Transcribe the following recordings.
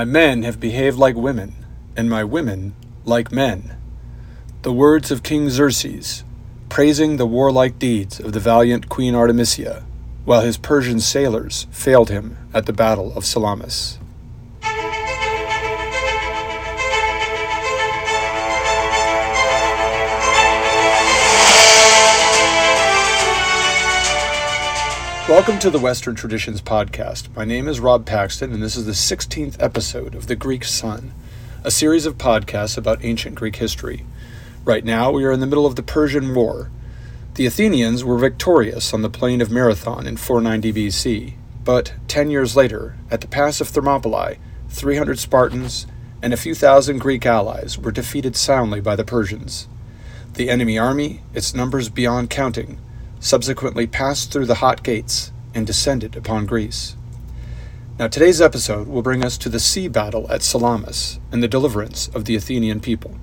My men have behaved like women, and my women like men. The words of King Xerxes, praising the warlike deeds of the valiant Queen Artemisia, while his Persian sailors failed him at the Battle of Salamis. Welcome to the Western Traditions Podcast. My name is Rob Paxton, and this is the 16th episode of The Greek Sun, a series of podcasts about ancient Greek history. Right now, we are in the middle of the Persian War. The Athenians were victorious on the plain of Marathon in 490 BC, but 10 years later, at the Pass of Thermopylae, 300 Spartans and a few thousand Greek allies were defeated soundly by the Persians. The enemy army, its numbers beyond counting, subsequently passed through the Hot Gates and descended upon Greece. Now, today's episode will bring us to the sea battle at Salamis and the deliverance of the Athenian people.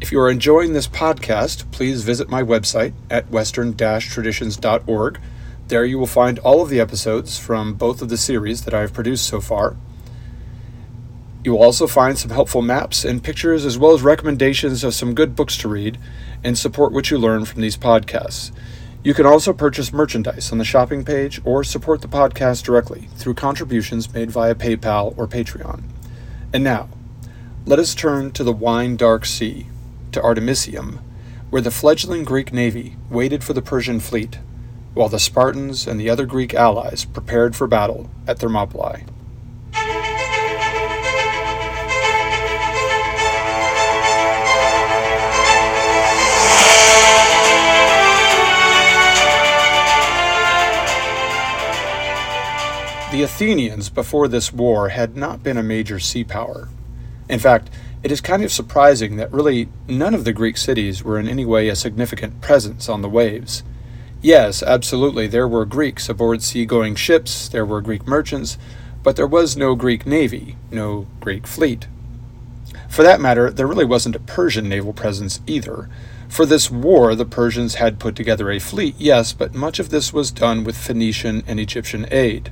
If you are enjoying this podcast, please visit my website at western traditions.org. There you will find all of the episodes from both of the series that I have produced so far. You will also find some helpful maps and pictures, as well as recommendations of some good books to read and support what you learn from these podcasts. You can also purchase merchandise on the shopping page or support the podcast directly through contributions made via PayPal or Patreon. And now, let us turn to the wine dark sea, to Artemisium, where the fledgling Greek navy waited for the Persian fleet, while the Spartans and the other Greek allies prepared for battle at Thermopylae. The Athenians, before this war, had not been a major sea power. In fact, it is kind of surprising that really none of the Greek cities were in any way a significant presence on the waves. Yes, absolutely, there were Greeks aboard seagoing ships, there were Greek merchants, but there was no Greek navy, no Greek fleet. For that matter, there really wasn't a Persian naval presence either. For this war, the Persians had put together a fleet, yes, but much of this was done with Phoenician and Egyptian aid.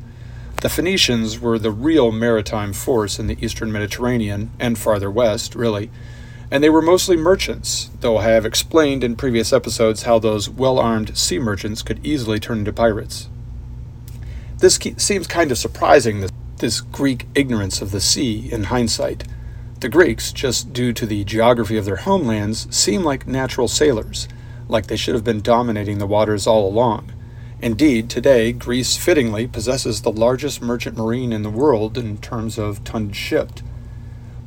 The Phoenicians were the real maritime force in the eastern Mediterranean, and farther west, really, and they were mostly merchants, though I have explained in previous episodes how those well armed sea merchants could easily turn into pirates. This seems kind of surprising, this Greek ignorance of the sea in hindsight. The Greeks, just due to the geography of their homelands, seem like natural sailors, like they should have been dominating the waters all along. Indeed, today, Greece fittingly possesses the largest merchant marine in the world in terms of tonnage shipped.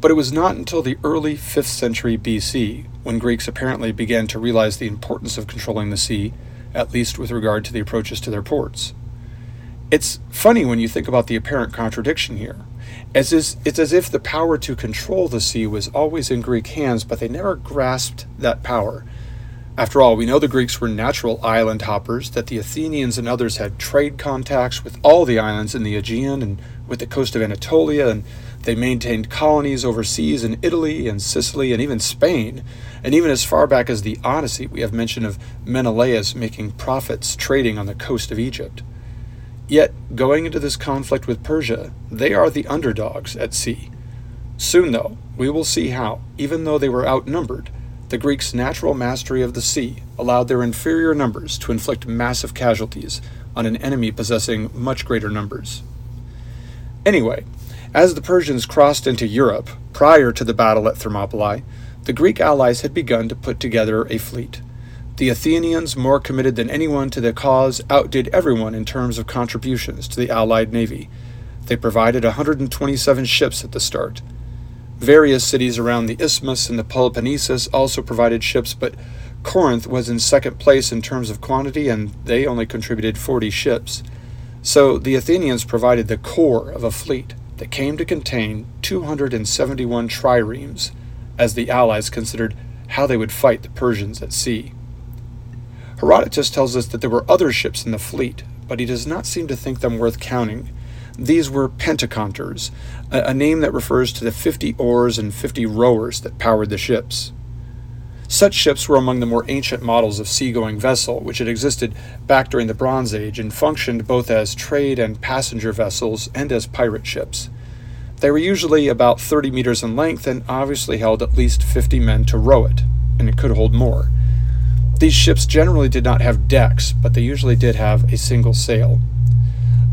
But it was not until the early 5th century BC when Greeks apparently began to realize the importance of controlling the sea, at least with regard to the approaches to their ports. It's funny when you think about the apparent contradiction here. As is, it's as if the power to control the sea was always in Greek hands, but they never grasped that power after all, we know the Greeks were natural island hoppers, that the Athenians and others had trade contacts with all the islands in the Aegean and with the coast of Anatolia, and they maintained colonies overseas in Italy and Sicily and even Spain. And even as far back as the Odyssey, we have mention of Menelaus making profits trading on the coast of Egypt. Yet, going into this conflict with Persia, they are the underdogs at sea. Soon, though, we will see how, even though they were outnumbered, the Greeks' natural mastery of the sea allowed their inferior numbers to inflict massive casualties on an enemy possessing much greater numbers. Anyway, as the Persians crossed into Europe prior to the battle at Thermopylae, the Greek allies had begun to put together a fleet. The Athenians, more committed than anyone to the cause, outdid everyone in terms of contributions to the Allied navy. They provided 127 ships at the start, Various cities around the isthmus and the Peloponnesus also provided ships, but Corinth was in second place in terms of quantity, and they only contributed 40 ships. So the Athenians provided the core of a fleet that came to contain 271 triremes, as the Allies considered how they would fight the Persians at sea. Herodotus tells us that there were other ships in the fleet, but he does not seem to think them worth counting. These were pentaconters, a, a name that refers to the 50 oars and 50 rowers that powered the ships. Such ships were among the more ancient models of seagoing vessel, which had existed back during the Bronze Age and functioned both as trade and passenger vessels and as pirate ships. They were usually about 30 meters in length and obviously held at least 50 men to row it, and it could hold more. These ships generally did not have decks, but they usually did have a single sail.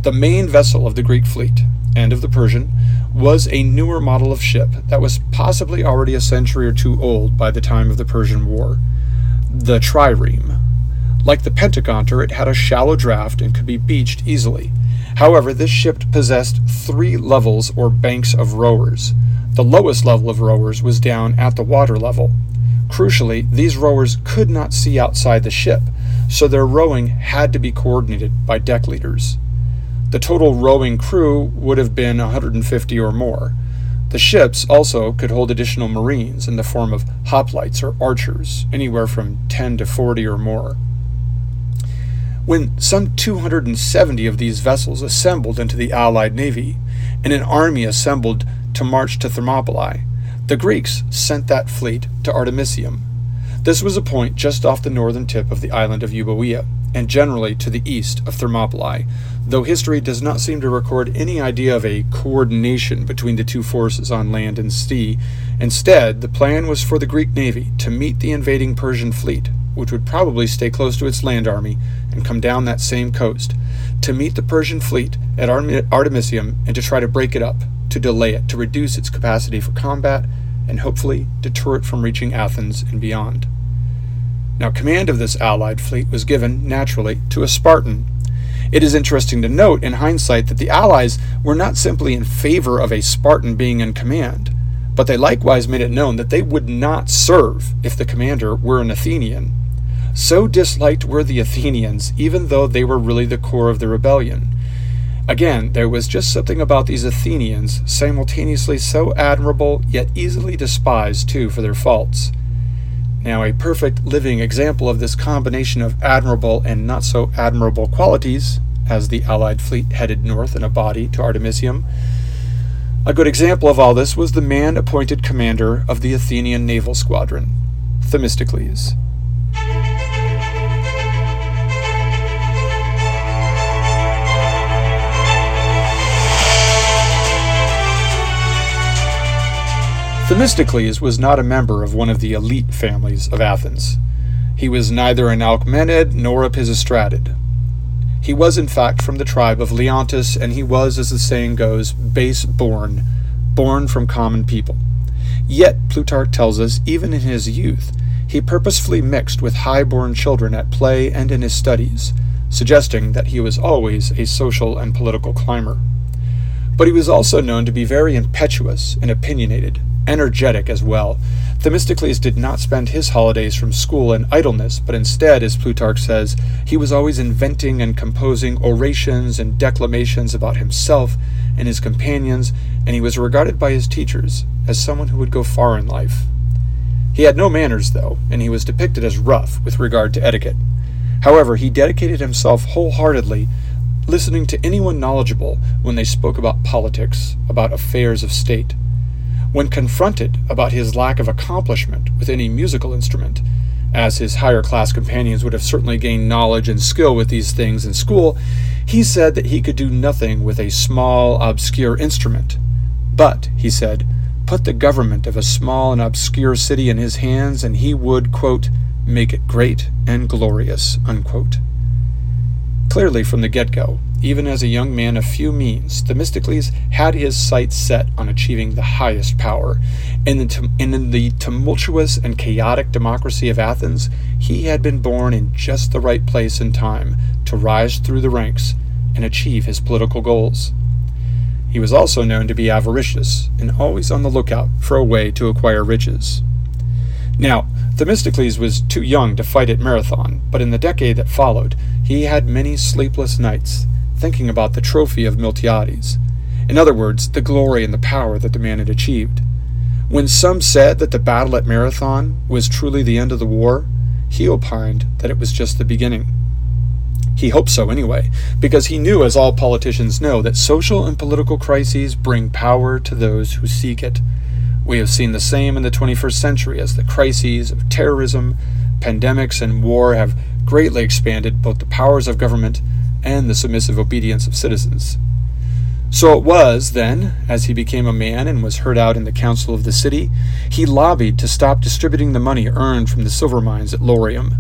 The main vessel of the Greek fleet, and of the Persian, was a newer model of ship that was possibly already a century or two old by the time of the Persian War the trireme. Like the Pentaconter, it had a shallow draft and could be beached easily. However, this ship possessed three levels or banks of rowers. The lowest level of rowers was down at the water level. Crucially, these rowers could not see outside the ship, so their rowing had to be coordinated by deck leaders. The total rowing crew would have been 150 or more. The ships also could hold additional marines in the form of hoplites or archers, anywhere from 10 to 40 or more. When some 270 of these vessels assembled into the Allied navy, and an army assembled to march to Thermopylae, the Greeks sent that fleet to Artemisium. This was a point just off the northern tip of the island of Euboea, and generally to the east of Thermopylae, though history does not seem to record any idea of a coordination between the two forces on land and sea. Instead, the plan was for the Greek navy to meet the invading Persian fleet, which would probably stay close to its land army and come down that same coast, to meet the Persian fleet at Artemisium and to try to break it up, to delay it, to reduce its capacity for combat, and hopefully deter it from reaching Athens and beyond. Now, command of this allied fleet was given, naturally, to a Spartan. It is interesting to note, in hindsight, that the Allies were not simply in favor of a Spartan being in command, but they likewise made it known that they would not serve if the commander were an Athenian. So disliked were the Athenians, even though they were really the core of the rebellion. Again, there was just something about these Athenians, simultaneously so admirable, yet easily despised too for their faults. Now, a perfect living example of this combination of admirable and not so admirable qualities, as the Allied fleet headed north in a body to Artemisium, a good example of all this was the man appointed commander of the Athenian naval squadron, Themistocles. Themistocles was not a member of one of the elite families of Athens. He was neither an Alcmenid nor a Pisistratid. He was, in fact, from the tribe of Leontis, and he was, as the saying goes, base born, born from common people. Yet, Plutarch tells us, even in his youth, he purposefully mixed with high born children at play and in his studies, suggesting that he was always a social and political climber. But he was also known to be very impetuous and opinionated, energetic as well. Themistocles did not spend his holidays from school in idleness, but instead, as Plutarch says, he was always inventing and composing orations and declamations about himself and his companions, and he was regarded by his teachers as someone who would go far in life. He had no manners, though, and he was depicted as rough with regard to etiquette. However, he dedicated himself wholeheartedly listening to anyone knowledgeable when they spoke about politics, about affairs of state. When confronted about his lack of accomplishment with any musical instrument, as his higher class companions would have certainly gained knowledge and skill with these things in school, he said that he could do nothing with a small, obscure instrument. But, he said, put the government of a small and obscure city in his hands, and he would, quote, make it great and glorious, unquote. Clearly, from the get go, even as a young man of few means, Themistocles had his sights set on achieving the highest power. In the, in the tumultuous and chaotic democracy of Athens, he had been born in just the right place and time to rise through the ranks and achieve his political goals. He was also known to be avaricious and always on the lookout for a way to acquire riches. Now, Themistocles was too young to fight at Marathon, but in the decade that followed, he had many sleepless nights thinking about the trophy of Miltiades. In other words, the glory and the power that the man had achieved. When some said that the battle at Marathon was truly the end of the war, he opined that it was just the beginning. He hoped so anyway, because he knew, as all politicians know, that social and political crises bring power to those who seek it. We have seen the same in the 21st century as the crises of terrorism, pandemics, and war have greatly expanded both the powers of government and the submissive obedience of citizens. So it was, then, as he became a man and was heard out in the council of the city, he lobbied to stop distributing the money earned from the silver mines at Laurium.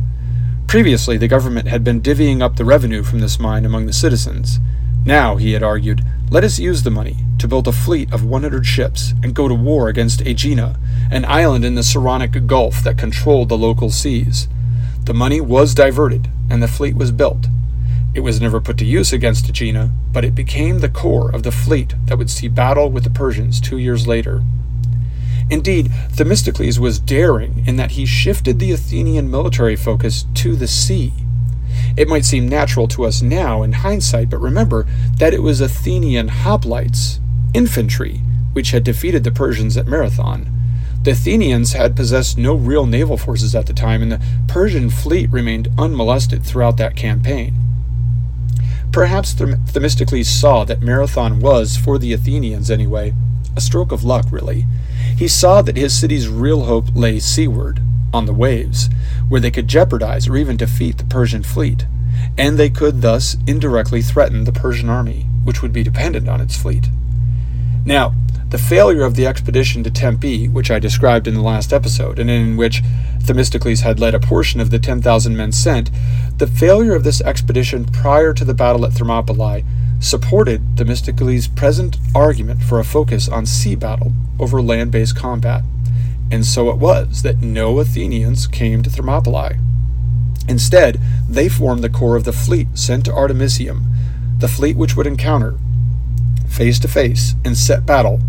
Previously, the government had been divvying up the revenue from this mine among the citizens. Now, he had argued, let us use the money to build a fleet of 100 ships and go to war against Aegina, an island in the Saronic Gulf that controlled the local seas. The money was diverted, and the fleet was built. It was never put to use against Aegina, but it became the core of the fleet that would see battle with the Persians two years later. Indeed, Themistocles was daring in that he shifted the Athenian military focus to the sea. It might seem natural to us now in hindsight, but remember that it was Athenian hoplites, infantry, which had defeated the Persians at Marathon. The Athenians had possessed no real naval forces at the time, and the Persian fleet remained unmolested throughout that campaign. Perhaps Themistocles saw that Marathon was, for the Athenians anyway, a stroke of luck, really. He saw that his city's real hope lay seaward, on the waves, where they could jeopardize or even defeat the Persian fleet, and they could thus indirectly threaten the Persian army, which would be dependent on its fleet. Now, the failure of the expedition to Tempe, which I described in the last episode, and in which Themistocles had led a portion of the 10,000 men sent, the failure of this expedition prior to the battle at Thermopylae supported Themistocles' present argument for a focus on sea battle over land based combat. And so it was that no Athenians came to Thermopylae. Instead, they formed the core of the fleet sent to Artemisium, the fleet which would encounter, face to face, in set battle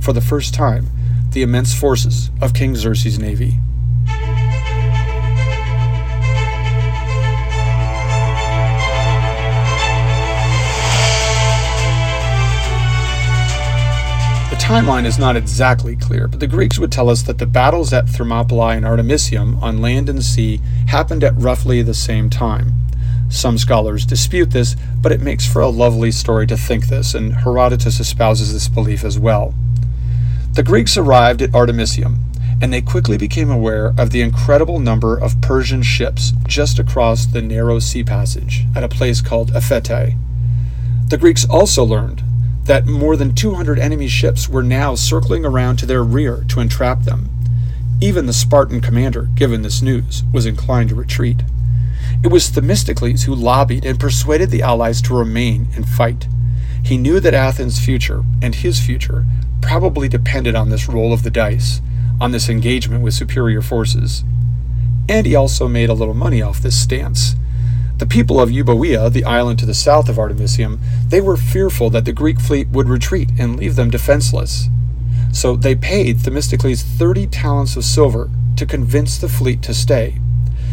for the first time, the immense forces of King Xerxes' navy. Timeline is not exactly clear, but the Greeks would tell us that the battles at Thermopylae and Artemisium on land and sea happened at roughly the same time. Some scholars dispute this, but it makes for a lovely story to think this, and Herodotus espouses this belief as well. The Greeks arrived at Artemisium, and they quickly became aware of the incredible number of Persian ships just across the narrow sea passage at a place called Aphetae. The Greeks also learned that more than 200 enemy ships were now circling around to their rear to entrap them. Even the Spartan commander, given this news, was inclined to retreat. It was Themistocles who lobbied and persuaded the allies to remain and fight. He knew that Athens' future and his future probably depended on this roll of the dice, on this engagement with superior forces. And he also made a little money off this stance. The people of Euboea, the island to the south of Artemisium, they were fearful that the Greek fleet would retreat and leave them defenseless. So they paid Themistocles 30 talents of silver to convince the fleet to stay.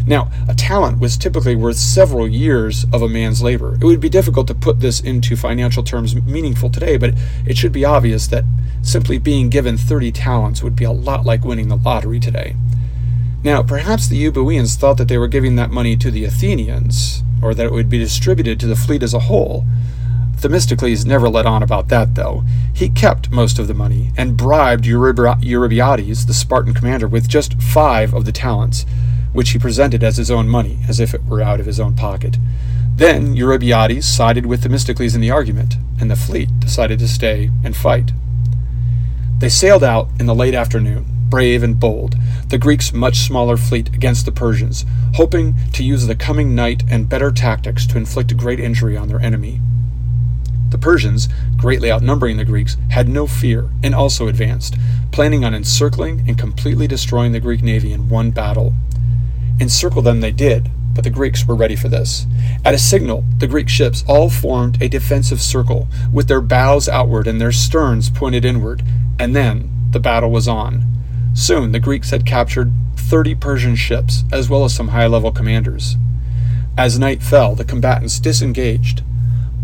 Now, a talent was typically worth several years of a man's labor. It would be difficult to put this into financial terms meaningful today, but it should be obvious that simply being given 30 talents would be a lot like winning the lottery today. Now, perhaps the Euboeans thought that they were giving that money to the Athenians, or that it would be distributed to the fleet as a whole. Themistocles never let on about that, though. He kept most of the money and bribed Eurybiades, the Spartan commander, with just five of the talents, which he presented as his own money, as if it were out of his own pocket. Then Eurybiades sided with Themistocles in the argument, and the fleet decided to stay and fight. They sailed out in the late afternoon, brave and bold, the Greeks' much smaller fleet against the Persians, hoping to use the coming night and better tactics to inflict great injury on their enemy. The Persians, greatly outnumbering the Greeks, had no fear and also advanced, planning on encircling and completely destroying the Greek navy in one battle. Encircle them they did, but the Greeks were ready for this. At a signal, the Greek ships all formed a defensive circle, with their bows outward and their sterns pointed inward, and then the battle was on. Soon the Greeks had captured 30 Persian ships, as well as some high level commanders. As night fell, the combatants disengaged.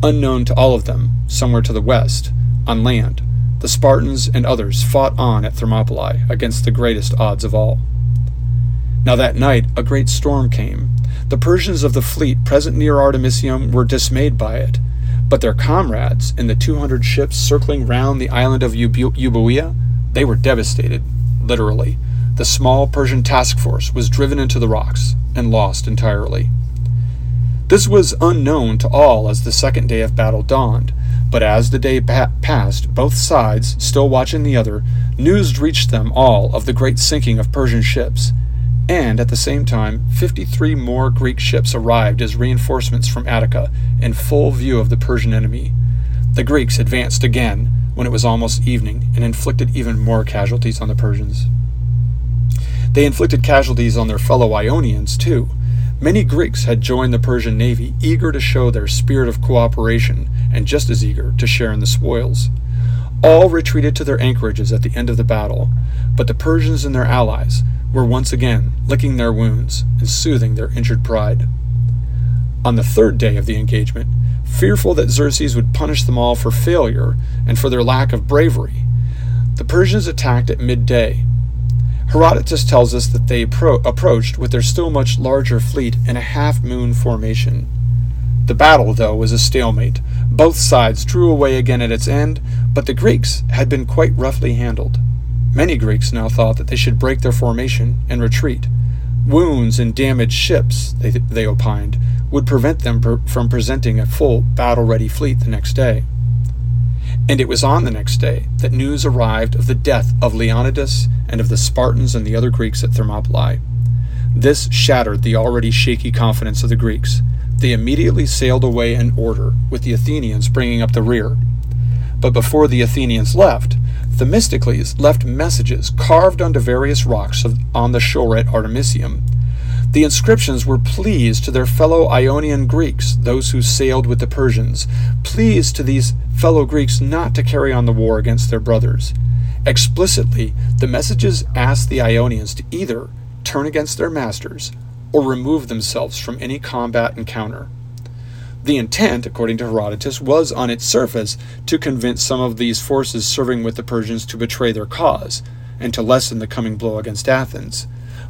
Unknown to all of them, somewhere to the west, on land, the Spartans and others fought on at Thermopylae against the greatest odds of all. Now that night a great storm came. The Persians of the fleet present near Artemisium were dismayed by it, but their comrades in the 200 ships circling round the island of Euboea, they were devastated, literally. The small Persian task force was driven into the rocks and lost entirely. This was unknown to all as the second day of battle dawned, But as the day pa- passed, both sides, still watching the other, news reached them all of the great sinking of Persian ships. And at the same time, 53 more Greek ships arrived as reinforcements from Attica, in full view of the Persian enemy. The Greeks advanced again when it was almost evening and inflicted even more casualties on the Persians. They inflicted casualties on their fellow Ionians, too. Many Greeks had joined the Persian navy, eager to show their spirit of cooperation and just as eager to share in the spoils. All retreated to their anchorages at the end of the battle, but the Persians and their allies were once again licking their wounds and soothing their injured pride. On the third day of the engagement, fearful that Xerxes would punish them all for failure and for their lack of bravery, the Persians attacked at midday. Herodotus tells us that they appro- approached with their still much larger fleet in a half moon formation. The battle, though, was a stalemate. Both sides drew away again at its end, but the Greeks had been quite roughly handled. Many Greeks now thought that they should break their formation and retreat. Wounds and damaged ships, they, they opined, would prevent them per- from presenting a full battle ready fleet the next day. And it was on the next day that news arrived of the death of Leonidas and of the Spartans and the other Greeks at Thermopylae. This shattered the already shaky confidence of the Greeks. They immediately sailed away in order, with the Athenians bringing up the rear. But before the Athenians left, Themistocles left messages carved onto various rocks on the shore at Artemisium. The inscriptions were pleas to their fellow Ionian Greeks, those who sailed with the Persians, pleas to these fellow Greeks not to carry on the war against their brothers. Explicitly, the messages asked the Ionians to either turn against their masters or remove themselves from any combat encounter. The intent, according to Herodotus, was on its surface to convince some of these forces serving with the Persians to betray their cause and to lessen the coming blow against Athens.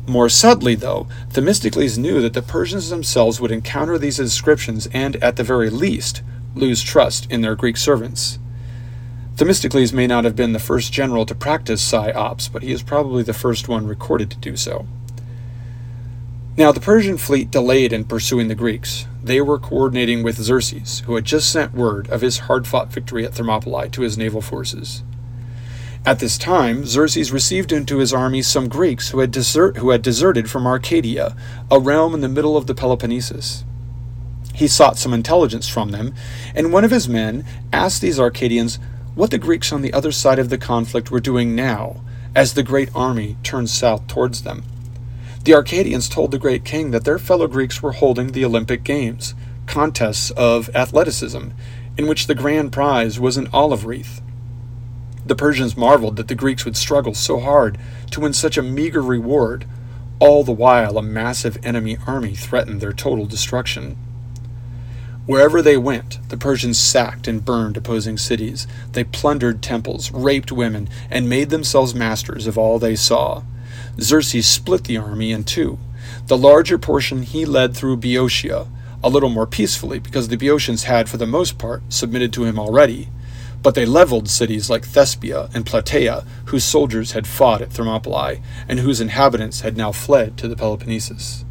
More subtly, though, Themistocles knew that the Persians themselves would encounter these inscriptions and, at the very least, lose trust in their Greek servants. Themistocles may not have been the first general to practice psy ops, but he is probably the first one recorded to do so. Now, the Persian fleet delayed in pursuing the Greeks. They were coordinating with Xerxes, who had just sent word of his hard fought victory at Thermopylae to his naval forces. At this time, Xerxes received into his army some Greeks who had, desert, who had deserted from Arcadia, a realm in the middle of the Peloponnesus. He sought some intelligence from them, and one of his men asked these Arcadians what the Greeks on the other side of the conflict were doing now, as the great army turned south towards them. The Arcadians told the great king that their fellow Greeks were holding the Olympic Games, contests of athleticism, in which the grand prize was an olive wreath. The Persians marveled that the Greeks would struggle so hard to win such a meager reward, all the while a massive enemy army threatened their total destruction. Wherever they went, the Persians sacked and burned opposing cities. They plundered temples, raped women, and made themselves masters of all they saw. Xerxes split the army in two. The larger portion he led through Boeotia, a little more peacefully because the Boeotians had, for the most part, submitted to him already. But they leveled cities like Thespia and Plataea, whose soldiers had fought at Thermopylae, and whose inhabitants had now fled to the Peloponnesus.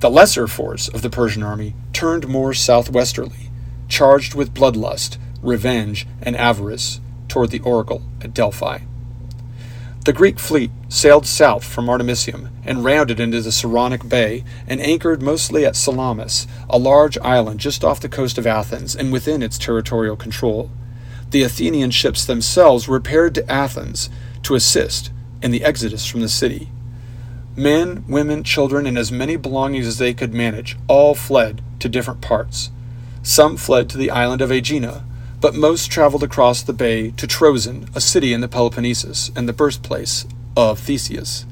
The lesser force of the Persian army turned more southwesterly, charged with bloodlust, revenge, and avarice, toward the oracle at Delphi. The Greek fleet sailed south from Artemisium and rounded into the Saronic Bay and anchored mostly at Salamis, a large island just off the coast of Athens and within its territorial control. The Athenian ships themselves repaired to Athens to assist in the exodus from the city. Men, women, children, and as many belongings as they could manage all fled to different parts. Some fled to the island of Aegina, but most traveled across the bay to Troezen, a city in the Peloponnesus and the birthplace of Theseus.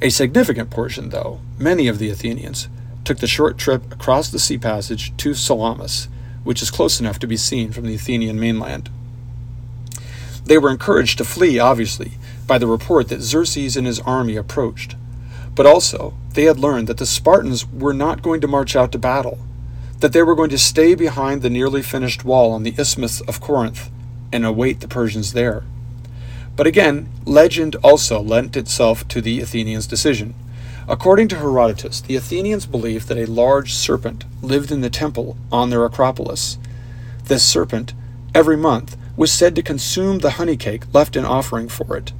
A significant portion, though, many of the Athenians, took the short trip across the sea passage to Salamis, which is close enough to be seen from the Athenian mainland. They were encouraged to flee, obviously, by the report that Xerxes and his army approached. But also, they had learned that the Spartans were not going to march out to battle that they were going to stay behind the nearly finished wall on the Isthmus of Corinth and await the Persians there. But again, legend also lent itself to the Athenians' decision. According to Herodotus, the Athenians believed that a large serpent lived in the temple on their Acropolis. This serpent every month, was said to consume the honey cake left in offering for it.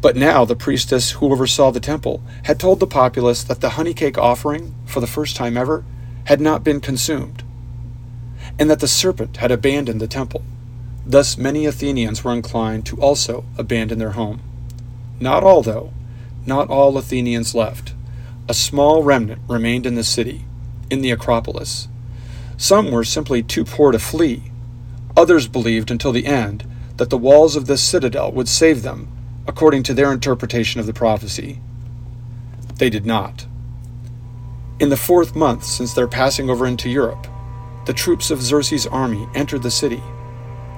But now the priestess who oversaw the temple had told the populace that the honey cake offering, for the first time ever, had not been consumed, and that the serpent had abandoned the temple. Thus many Athenians were inclined to also abandon their home. Not all, though. Not all Athenians left. A small remnant remained in the city, in the Acropolis. Some were simply too poor to flee. Others believed until the end that the walls of this citadel would save them according to their interpretation of the prophecy. They did not. In the fourth month since their passing over into Europe, the troops of Xerxes' army entered the city.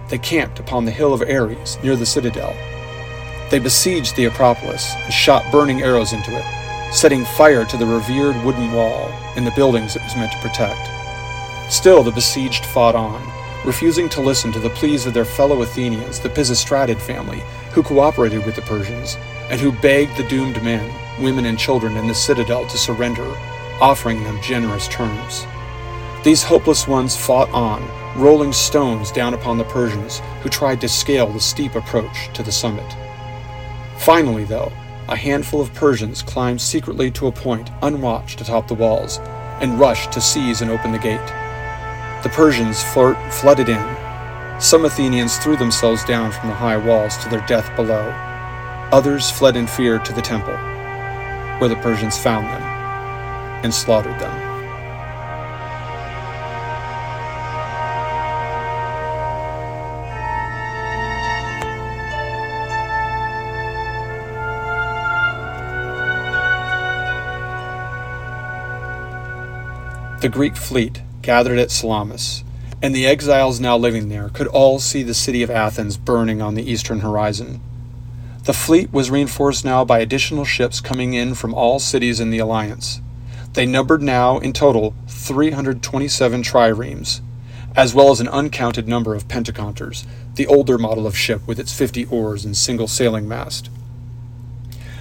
They camped upon the hill of Ares near the citadel. They besieged the Acropolis and shot burning arrows into it, setting fire to the revered wooden wall and the buildings it was meant to protect. Still, the besieged fought on, refusing to listen to the pleas of their fellow Athenians, the Pisistratid family, who cooperated with the Persians, and who begged the doomed men, women, and children in the citadel to surrender, offering them generous terms. These hopeless ones fought on, rolling stones down upon the Persians, who tried to scale the steep approach to the summit. Finally, though, a handful of Persians climbed secretly to a point unwatched atop the walls and rushed to seize and open the gate. The Persians flirt, flooded in, some Athenians threw themselves down from the high walls to their death below. Others fled in fear to the temple, where the Persians found them and slaughtered them. The Greek fleet gathered at Salamis and the exiles now living there could all see the city of Athens burning on the eastern horizon. The fleet was reinforced now by additional ships coming in from all cities in the alliance. They numbered now, in total, 327 triremes, as well as an uncounted number of pentaconters, the older model of ship with its 50 oars and single sailing mast.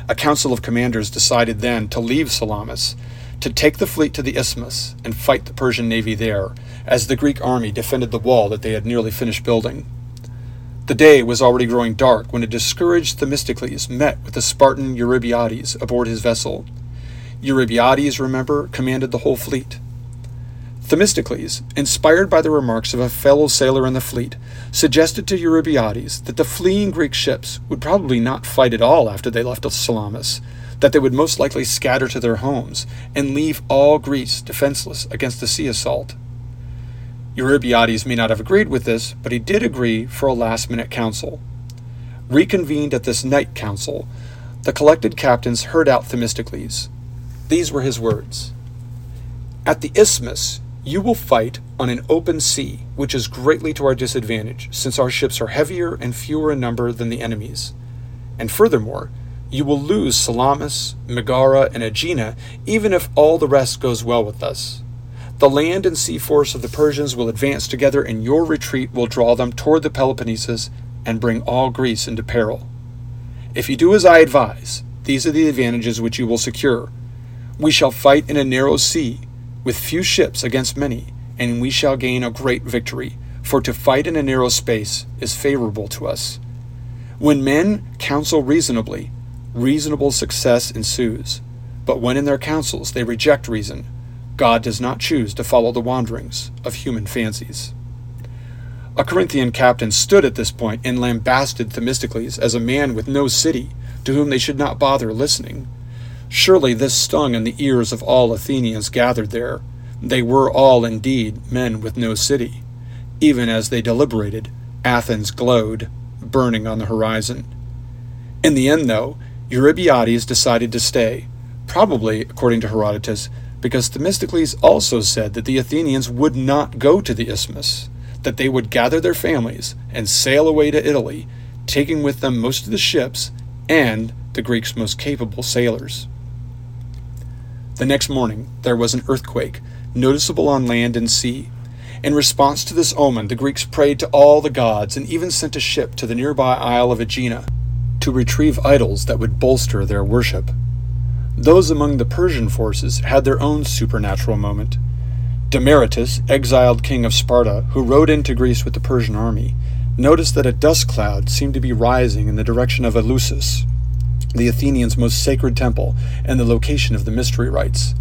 A council of commanders decided then to leave Salamis, to take the fleet to the isthmus and fight the Persian navy there, as the Greek army defended the wall that they had nearly finished building. The day was already growing dark when a discouraged Themistocles met with the Spartan Eurybiades aboard his vessel. Eurybiades, remember, commanded the whole fleet. Themistocles, inspired by the remarks of a fellow sailor in the fleet, suggested to Eurybiades that the fleeing Greek ships would probably not fight at all after they left Salamis, that they would most likely scatter to their homes and leave all Greece defenseless against the sea assault. Eurybiades may not have agreed with this, but he did agree for a last minute council. Reconvened at this night council, the collected captains heard out Themistocles. These were his words At the isthmus, you will fight on an open sea, which is greatly to our disadvantage, since our ships are heavier and fewer in number than the enemy's. And furthermore, you will lose Salamis, Megara, and Aegina, even if all the rest goes well with us. The land and sea force of the Persians will advance together, and your retreat will draw them toward the Peloponnesus and bring all Greece into peril. If you do as I advise, these are the advantages which you will secure. We shall fight in a narrow sea, with few ships against many, and we shall gain a great victory, for to fight in a narrow space is favorable to us. When men counsel reasonably, reasonable success ensues. But when in their counsels they reject reason, God does not choose to follow the wanderings of human fancies. A Corinthian captain stood at this point and lambasted Themistocles as a man with no city, to whom they should not bother listening. Surely this stung in the ears of all Athenians gathered there. They were all indeed men with no city. Even as they deliberated, Athens glowed, burning on the horizon. In the end, though, Eurybiades decided to stay, probably, according to Herodotus, because Themistocles also said that the Athenians would not go to the isthmus, that they would gather their families and sail away to Italy, taking with them most of the ships and the Greeks' most capable sailors. The next morning there was an earthquake, noticeable on land and sea. In response to this omen, the Greeks prayed to all the gods and even sent a ship to the nearby isle of Aegina to retrieve idols that would bolster their worship. Those among the Persian forces had their own supernatural moment. Demaratus, exiled king of Sparta, who rode into Greece with the Persian army, noticed that a dust cloud seemed to be rising in the direction of Eleusis, the Athenians' most sacred temple and the location of the mystery rites.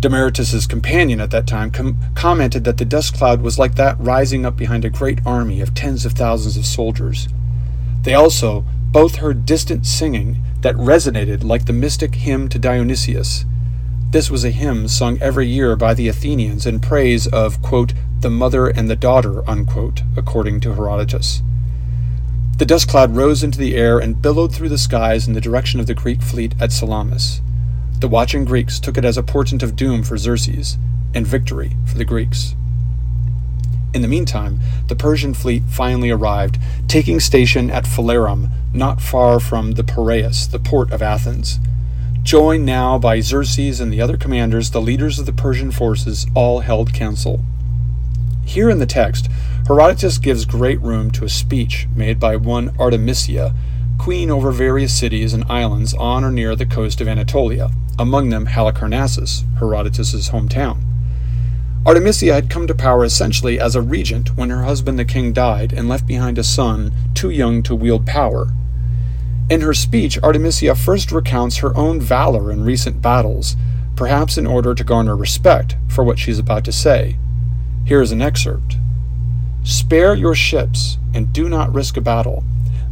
Demaratus's companion at that time com- commented that the dust cloud was like that rising up behind a great army of tens of thousands of soldiers. They also both heard distant singing that resonated like the mystic hymn to Dionysius. This was a hymn sung every year by the Athenians in praise of, quote, the mother and the daughter, unquote, according to Herodotus. The dust cloud rose into the air and billowed through the skies in the direction of the Greek fleet at Salamis. The watching Greeks took it as a portent of doom for Xerxes and victory for the Greeks. In the meantime, the Persian fleet finally arrived, taking station at Phalerum, not far from the Piraeus, the port of Athens. Joined now by Xerxes and the other commanders, the leaders of the Persian forces all held council. Here in the text, Herodotus gives great room to a speech made by one Artemisia, queen over various cities and islands on or near the coast of Anatolia, among them Halicarnassus, Herodotus's hometown. Artemisia had come to power essentially as a regent when her husband the king died and left behind a son too young to wield power. In her speech, Artemisia first recounts her own valor in recent battles, perhaps in order to garner respect for what she is about to say. Here is an excerpt Spare your ships and do not risk a battle.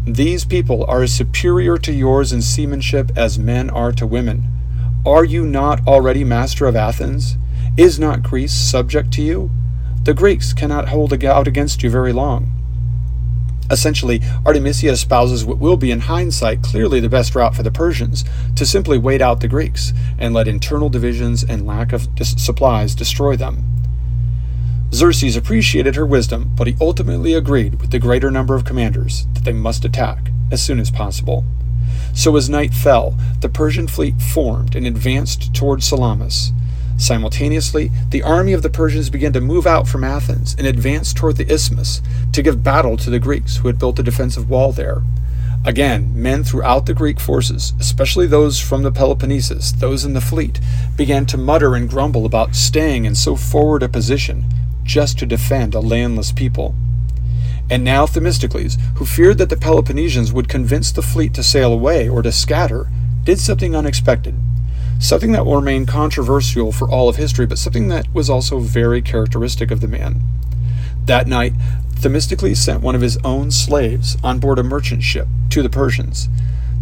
These people are as superior to yours in seamanship as men are to women. Are you not already master of Athens? Is not Greece subject to you? The Greeks cannot hold out against you very long. Essentially, Artemisia espouses what will be in hindsight clearly the best route for the Persians to simply wait out the Greeks and let internal divisions and lack of dis- supplies destroy them. Xerxes appreciated her wisdom, but he ultimately agreed with the greater number of commanders that they must attack as soon as possible. So as night fell, the Persian fleet formed and advanced toward Salamis. Simultaneously, the army of the Persians began to move out from Athens and advance toward the isthmus to give battle to the Greeks who had built a defensive wall there. Again, men throughout the Greek forces, especially those from the Peloponnesus, those in the fleet, began to mutter and grumble about staying in so forward a position just to defend a landless people. And now Themistocles, who feared that the Peloponnesians would convince the fleet to sail away or to scatter, did something unexpected. Something that will remain controversial for all of history, but something that was also very characteristic of the man. That night, Themistocles sent one of his own slaves on board a merchant ship to the Persians.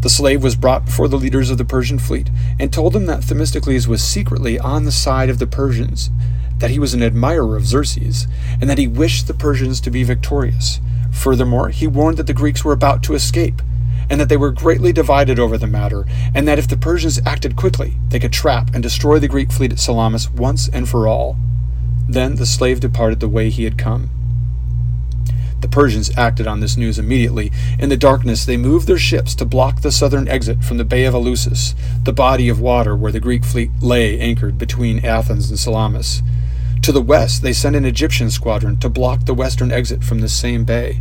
The slave was brought before the leaders of the Persian fleet and told them that Themistocles was secretly on the side of the Persians that he was an admirer of Xerxes, and that he wished the Persians to be victorious. Furthermore, he warned that the Greeks were about to escape, and that they were greatly divided over the matter, and that if the Persians acted quickly, they could trap and destroy the Greek fleet at Salamis once and for all. Then the slave departed the way he had come. The Persians acted on this news immediately. In the darkness, they moved their ships to block the southern exit from the Bay of Eleusis, the body of water where the Greek fleet lay anchored between Athens and Salamis. To the west, they sent an Egyptian squadron to block the western exit from the same bay.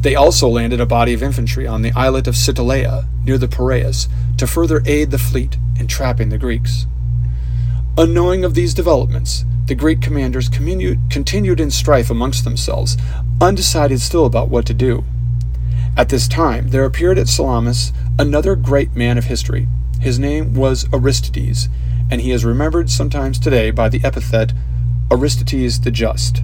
They also landed a body of infantry on the islet of Psyttaleia, near the Piraeus, to further aid the fleet in trapping the Greeks. Unknowing of these developments, the Greek commanders continued in strife amongst themselves, undecided still about what to do. At this time, there appeared at Salamis another great man of history. His name was Aristides, and he is remembered sometimes today by the epithet Aristides the Just.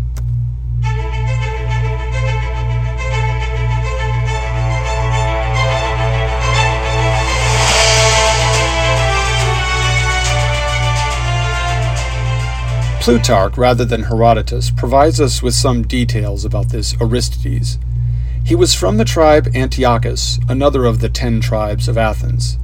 Plutarch, rather than Herodotus, provides us with some details about this Aristides. He was from the tribe Antiochis, another of the ten tribes of Athens.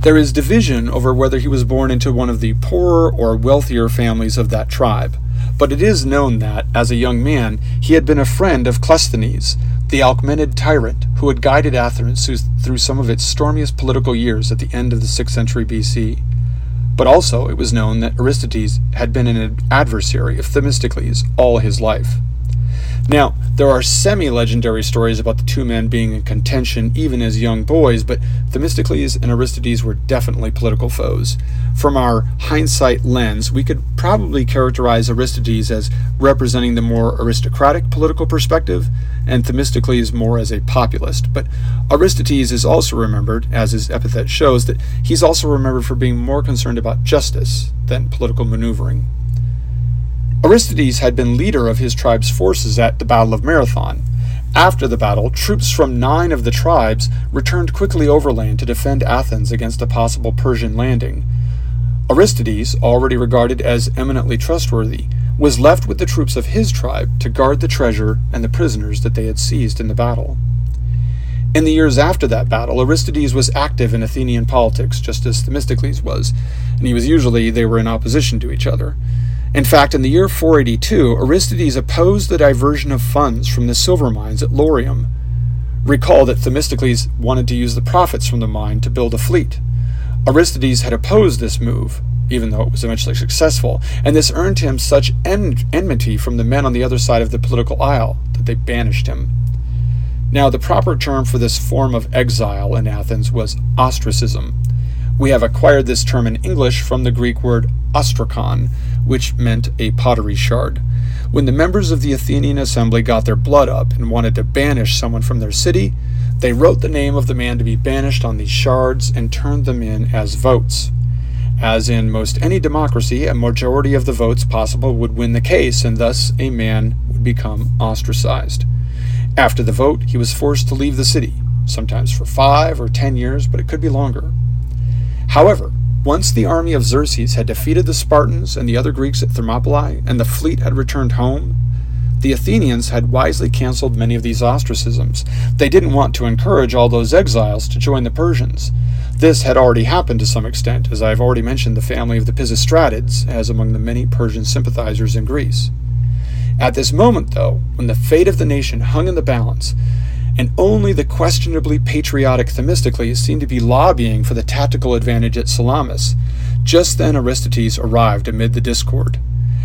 There is division over whether he was born into one of the poorer or wealthier families of that tribe but it is known that, as a young man, he had been a friend of Cleisthenes, the Alcmenid tyrant who had guided Athens through some of its stormiest political years at the end of the 6th century BC. But also it was known that Aristides had been an adversary of Themistocles all his life. Now, there are semi legendary stories about the two men being in contention even as young boys, but Themistocles and Aristides were definitely political foes. From our hindsight lens, we could probably characterize Aristides as representing the more aristocratic political perspective, and Themistocles more as a populist. But Aristides is also remembered, as his epithet shows, that he's also remembered for being more concerned about justice than political maneuvering. Aristides had been leader of his tribe's forces at the Battle of Marathon. After the battle, troops from nine of the tribes returned quickly overland to defend Athens against a possible Persian landing. Aristides, already regarded as eminently trustworthy, was left with the troops of his tribe to guard the treasure and the prisoners that they had seized in the battle. In the years after that battle, Aristides was active in Athenian politics, just as Themistocles was, and he was usually they were in opposition to each other. In fact, in the year 482, Aristides opposed the diversion of funds from the silver mines at Laurium. Recall that Themistocles wanted to use the profits from the mine to build a fleet. Aristides had opposed this move, even though it was eventually successful, and this earned him such en- enmity from the men on the other side of the political aisle that they banished him. Now, the proper term for this form of exile in Athens was ostracism. We have acquired this term in English from the Greek word ostrakon, which meant a pottery shard. When the members of the Athenian assembly got their blood up and wanted to banish someone from their city, they wrote the name of the man to be banished on these shards and turned them in as votes. As in most any democracy, a majority of the votes possible would win the case, and thus a man would become ostracized. After the vote, he was forced to leave the city, sometimes for five or ten years, but it could be longer. However, once the army of Xerxes had defeated the Spartans and the other Greeks at Thermopylae, and the fleet had returned home, the Athenians had wisely cancelled many of these ostracisms. They didn't want to encourage all those exiles to join the Persians. This had already happened to some extent, as I have already mentioned the family of the Pisistratids as among the many Persian sympathizers in Greece. At this moment, though, when the fate of the nation hung in the balance, and only the questionably patriotic Themistocles seemed to be lobbying for the tactical advantage at Salamis. Just then Aristides arrived amid the discord.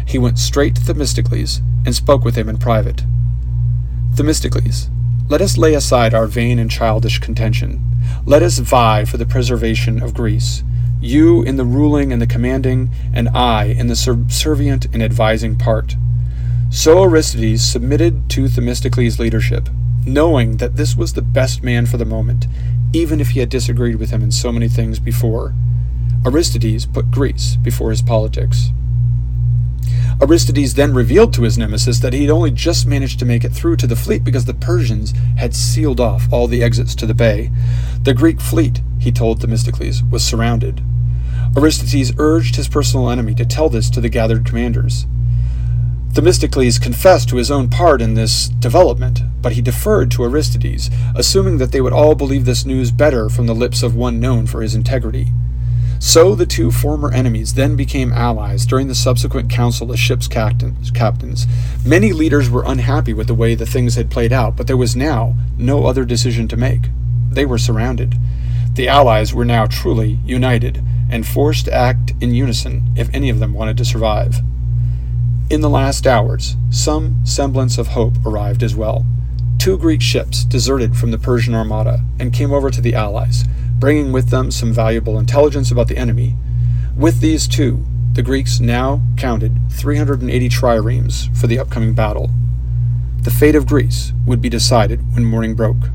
He went straight to Themistocles and spoke with him in private. Themistocles, let us lay aside our vain and childish contention. Let us vie for the preservation of Greece, you in the ruling and the commanding, and I in the subservient and advising part. So Aristides submitted to Themistocles' leadership, knowing that this was the best man for the moment, even if he had disagreed with him in so many things before. Aristides put Greece before his politics. Aristides then revealed to his nemesis that he had only just managed to make it through to the fleet because the Persians had sealed off all the exits to the bay. The Greek fleet, he told Themistocles, was surrounded. Aristides urged his personal enemy to tell this to the gathered commanders. Themistocles confessed to his own part in this development, but he deferred to Aristides, assuming that they would all believe this news better from the lips of one known for his integrity. So the two former enemies then became allies during the subsequent council of ships' captains. Many leaders were unhappy with the way the things had played out, but there was now no other decision to make. They were surrounded. The allies were now truly united and forced to act in unison if any of them wanted to survive. In the last hours, some semblance of hope arrived as well. Two Greek ships deserted from the Persian armada and came over to the Allies, bringing with them some valuable intelligence about the enemy. With these two, the Greeks now counted 380 triremes for the upcoming battle. The fate of Greece would be decided when morning broke.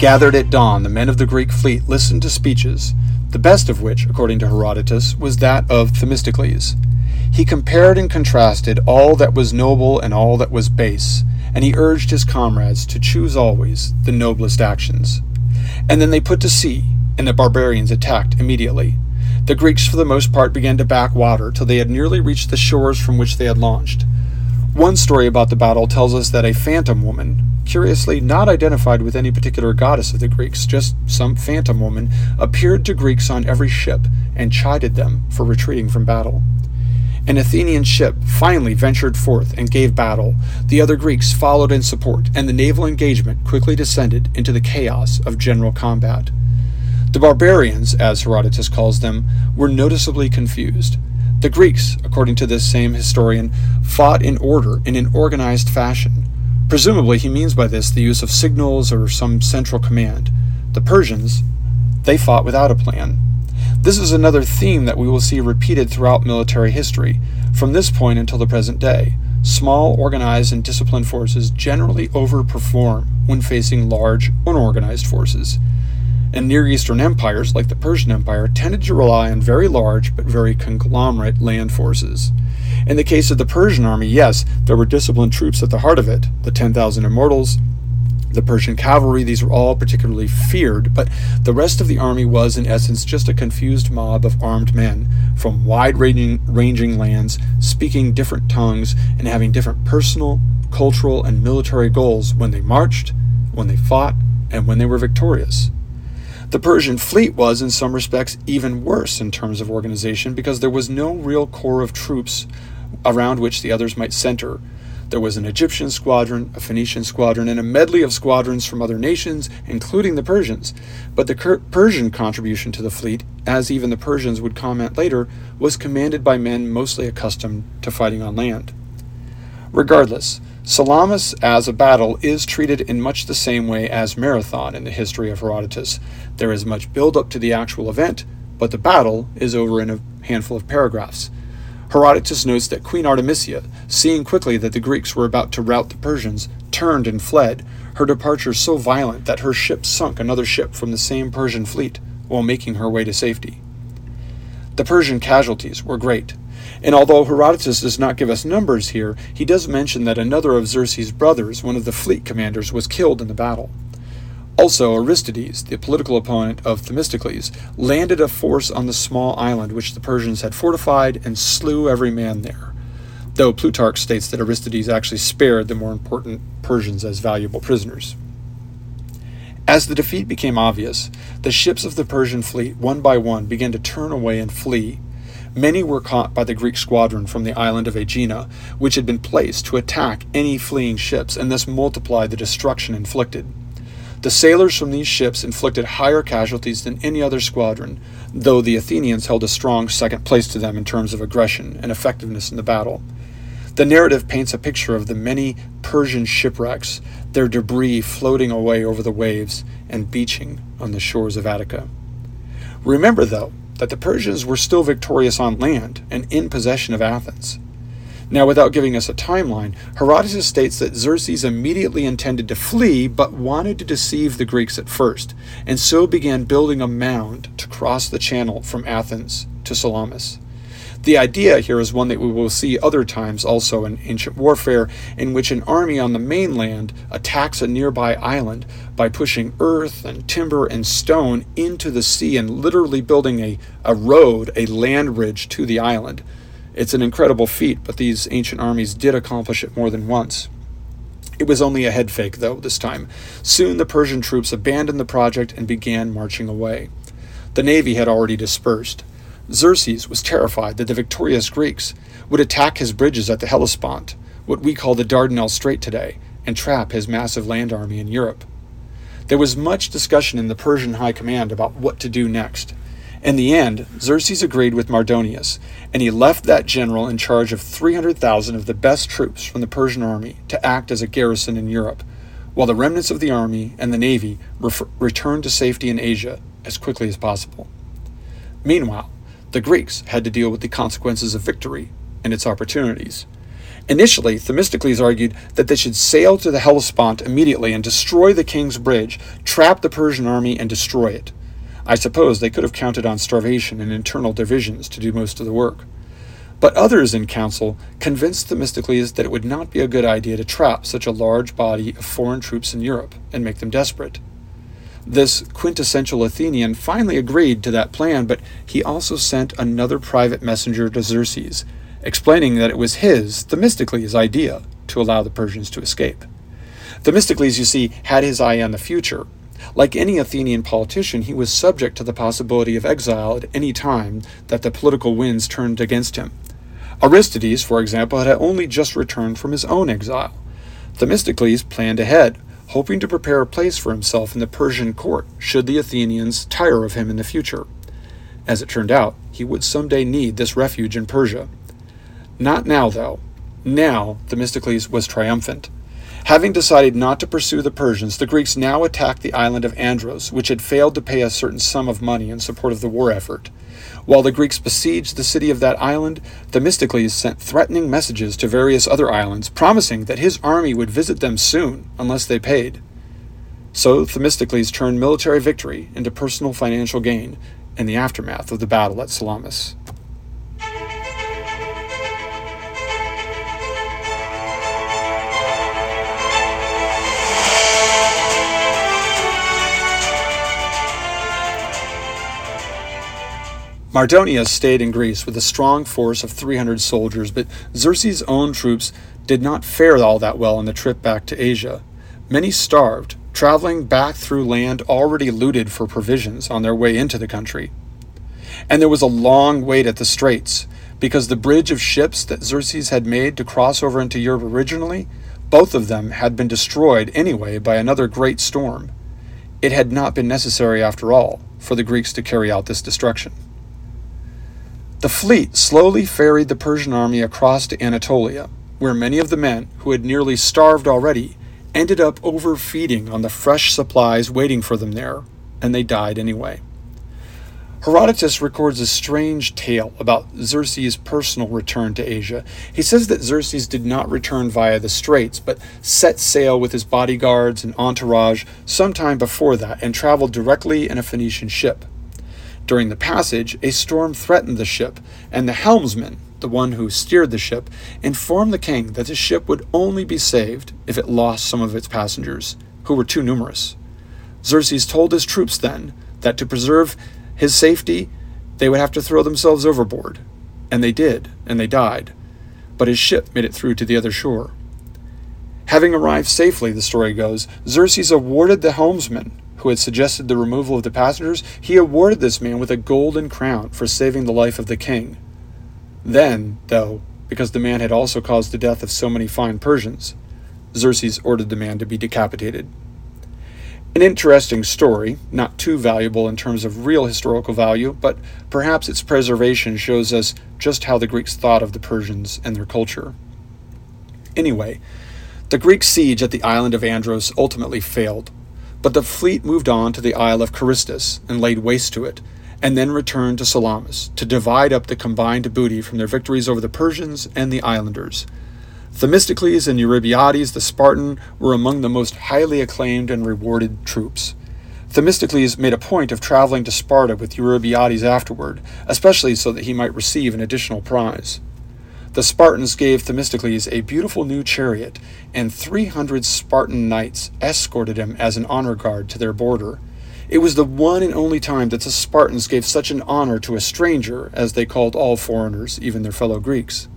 Gathered at dawn, the men of the Greek fleet listened to speeches, the best of which, according to Herodotus, was that of Themistocles. He compared and contrasted all that was noble and all that was base, and he urged his comrades to choose always the noblest actions. And then they put to sea, and the barbarians attacked immediately. The Greeks, for the most part, began to back water till they had nearly reached the shores from which they had launched. One story about the battle tells us that a phantom woman, curiously not identified with any particular goddess of the Greeks, just some phantom woman, appeared to Greeks on every ship and chided them for retreating from battle. an Athenian ship finally ventured forth and gave battle. The other Greeks followed in support, and the naval engagement quickly descended into the chaos of general combat. The barbarians, as Herodotus calls them, were noticeably confused. The Greeks, according to this same historian, fought in order in an organized fashion. Presumably, he means by this the use of signals or some central command. The Persians, they fought without a plan. This is another theme that we will see repeated throughout military history, from this point until the present day. Small, organized, and disciplined forces generally overperform when facing large, unorganized forces. And Near Eastern empires, like the Persian Empire, tended to rely on very large but very conglomerate land forces. In the case of the Persian army, yes, there were disciplined troops at the heart of it the 10,000 immortals, the Persian cavalry, these were all particularly feared, but the rest of the army was, in essence, just a confused mob of armed men from wide ranging lands, speaking different tongues, and having different personal, cultural, and military goals when they marched, when they fought, and when they were victorious. The Persian fleet was, in some respects, even worse in terms of organization because there was no real core of troops around which the others might center there was an Egyptian squadron, a Phoenician squadron, and a medley of squadrons from other nations, including the Persians. But the Persian contribution to the fleet, as even the Persians would comment later, was commanded by men mostly accustomed to fighting on land. Regardless, Salamis as a battle is treated in much the same way as Marathon in the history of Herodotus. There is much build up to the actual event, but the battle is over in a handful of paragraphs. Herodotus notes that Queen Artemisia, seeing quickly that the Greeks were about to rout the Persians, turned and fled, her departure so violent that her ship sunk another ship from the same Persian fleet while making her way to safety. The Persian casualties were great, and although Herodotus does not give us numbers here, he does mention that another of Xerxes' brothers, one of the fleet commanders, was killed in the battle. Also, Aristides, the political opponent of Themistocles, landed a force on the small island which the Persians had fortified and slew every man there, though Plutarch states that Aristides actually spared the more important Persians as valuable prisoners. As the defeat became obvious, the ships of the Persian fleet, one by one, began to turn away and flee. Many were caught by the Greek squadron from the island of Aegina, which had been placed to attack any fleeing ships and thus multiply the destruction inflicted. The sailors from these ships inflicted higher casualties than any other squadron, though the Athenians held a strong second place to them in terms of aggression and effectiveness in the battle. The narrative paints a picture of the many Persian shipwrecks, their debris floating away over the waves and beaching on the shores of Attica. Remember, though, that the Persians were still victorious on land and in possession of Athens. Now, without giving us a timeline, Herodotus states that Xerxes immediately intended to flee, but wanted to deceive the Greeks at first, and so began building a mound to cross the channel from Athens to Salamis. The idea here is one that we will see other times also in ancient warfare, in which an army on the mainland attacks a nearby island by pushing earth and timber and stone into the sea and literally building a, a road, a land bridge to the island. It's an incredible feat, but these ancient armies did accomplish it more than once. It was only a head fake, though, this time. Soon the Persian troops abandoned the project and began marching away. The navy had already dispersed. Xerxes was terrified that the victorious Greeks would attack his bridges at the Hellespont, what we call the Dardanelles Strait today, and trap his massive land army in Europe. There was much discussion in the Persian high command about what to do next. In the end, Xerxes agreed with Mardonius, and he left that general in charge of 300,000 of the best troops from the Persian army to act as a garrison in Europe, while the remnants of the army and the navy refer- returned to safety in Asia as quickly as possible. Meanwhile, the Greeks had to deal with the consequences of victory and its opportunities. Initially, Themistocles argued that they should sail to the Hellespont immediately and destroy the king's bridge, trap the Persian army, and destroy it. I suppose they could have counted on starvation and internal divisions to do most of the work. But others in council convinced Themistocles that it would not be a good idea to trap such a large body of foreign troops in Europe and make them desperate. This quintessential Athenian finally agreed to that plan, but he also sent another private messenger to Xerxes, explaining that it was his, Themistocles' idea to allow the Persians to escape. Themistocles, you see, had his eye on the future like any Athenian politician, he was subject to the possibility of exile at any time that the political winds turned against him. Aristides, for example, had only just returned from his own exile. Themistocles planned ahead, hoping to prepare a place for himself in the Persian court should the Athenians tire of him in the future. As it turned out, he would someday need this refuge in Persia. Not now, though. Now, Themistocles was triumphant. Having decided not to pursue the Persians, the Greeks now attacked the island of Andros, which had failed to pay a certain sum of money in support of the war effort. While the Greeks besieged the city of that island, Themistocles sent threatening messages to various other islands, promising that his army would visit them soon unless they paid. So Themistocles turned military victory into personal financial gain in the aftermath of the battle at Salamis. Mardonius stayed in Greece with a strong force of 300 soldiers, but Xerxes' own troops did not fare all that well on the trip back to Asia. Many starved, traveling back through land already looted for provisions on their way into the country. And there was a long wait at the straits, because the bridge of ships that Xerxes had made to cross over into Europe originally, both of them had been destroyed anyway by another great storm. It had not been necessary, after all, for the Greeks to carry out this destruction. The fleet slowly ferried the Persian army across to Anatolia, where many of the men, who had nearly starved already, ended up overfeeding on the fresh supplies waiting for them there, and they died anyway. Herodotus records a strange tale about Xerxes' personal return to Asia. He says that Xerxes did not return via the straits, but set sail with his bodyguards and entourage sometime before that and traveled directly in a Phoenician ship. During the passage, a storm threatened the ship, and the helmsman, the one who steered the ship, informed the king that the ship would only be saved if it lost some of its passengers, who were too numerous. Xerxes told his troops then that to preserve his safety, they would have to throw themselves overboard. And they did, and they died. But his ship made it through to the other shore. Having arrived safely, the story goes, Xerxes awarded the helmsman, who had suggested the removal of the passengers, he awarded this man with a golden crown for saving the life of the king. Then, though, because the man had also caused the death of so many fine Persians, Xerxes ordered the man to be decapitated. An interesting story, not too valuable in terms of real historical value, but perhaps its preservation shows us just how the Greeks thought of the Persians and their culture. Anyway, the Greek siege at the island of Andros ultimately failed, but the fleet moved on to the Isle of Carystus and laid waste to it, and then returned to Salamis to divide up the combined booty from their victories over the Persians and the islanders. Themistocles and Eurybiades the Spartan were among the most highly acclaimed and rewarded troops. Themistocles made a point of traveling to Sparta with Eurybiades afterward, especially so that he might receive an additional prize. The Spartans gave Themistocles a beautiful new chariot, and 300 Spartan knights escorted him as an honor guard to their border. It was the one and only time that the Spartans gave such an honor to a stranger, as they called all foreigners, even their fellow Greeks.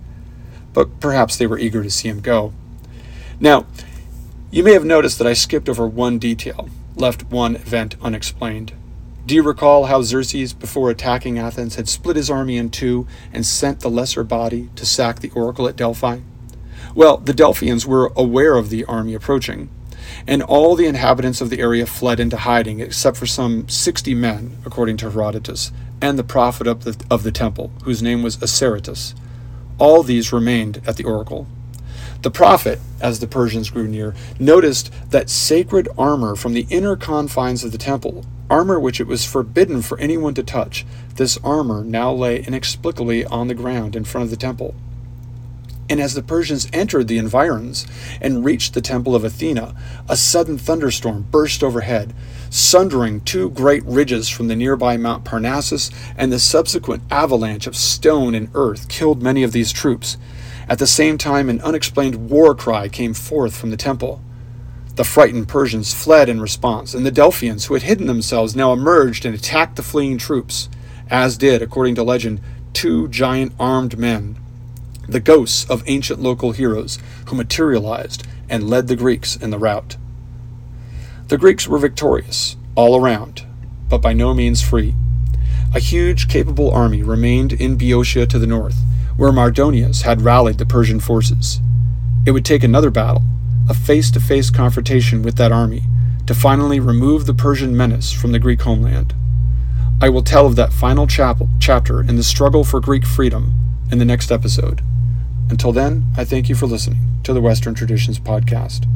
But perhaps they were eager to see him go. Now, you may have noticed that I skipped over one detail, left one event unexplained. Do you recall how Xerxes, before attacking Athens, had split his army in two and sent the lesser body to sack the oracle at Delphi? Well, the Delphians were aware of the army approaching, and all the inhabitants of the area fled into hiding except for some sixty men, according to Herodotus, and the prophet of the, of the temple, whose name was Aceratus. All these remained at the oracle. The prophet, as the Persians grew near, noticed that sacred armor from the inner confines of the temple armor which it was forbidden for anyone to touch. This armor now lay inexplicably on the ground in front of the temple. And as the Persians entered the environs and reached the temple of Athena, a sudden thunderstorm burst overhead, sundering two great ridges from the nearby Mount Parnassus, and the subsequent avalanche of stone and earth killed many of these troops. At the same time, an unexplained war cry came forth from the temple. The frightened Persians fled in response, and the Delphians, who had hidden themselves, now emerged and attacked the fleeing troops, as did, according to legend, two giant armed men, the ghosts of ancient local heroes who materialized and led the Greeks in the rout. The Greeks were victorious, all around, but by no means free. A huge, capable army remained in Boeotia to the north, where Mardonius had rallied the Persian forces. It would take another battle, a face to face confrontation with that army, to finally remove the Persian menace from the Greek homeland. I will tell of that final chap- chapter in the struggle for Greek freedom in the next episode. Until then, I thank you for listening to the Western Traditions Podcast.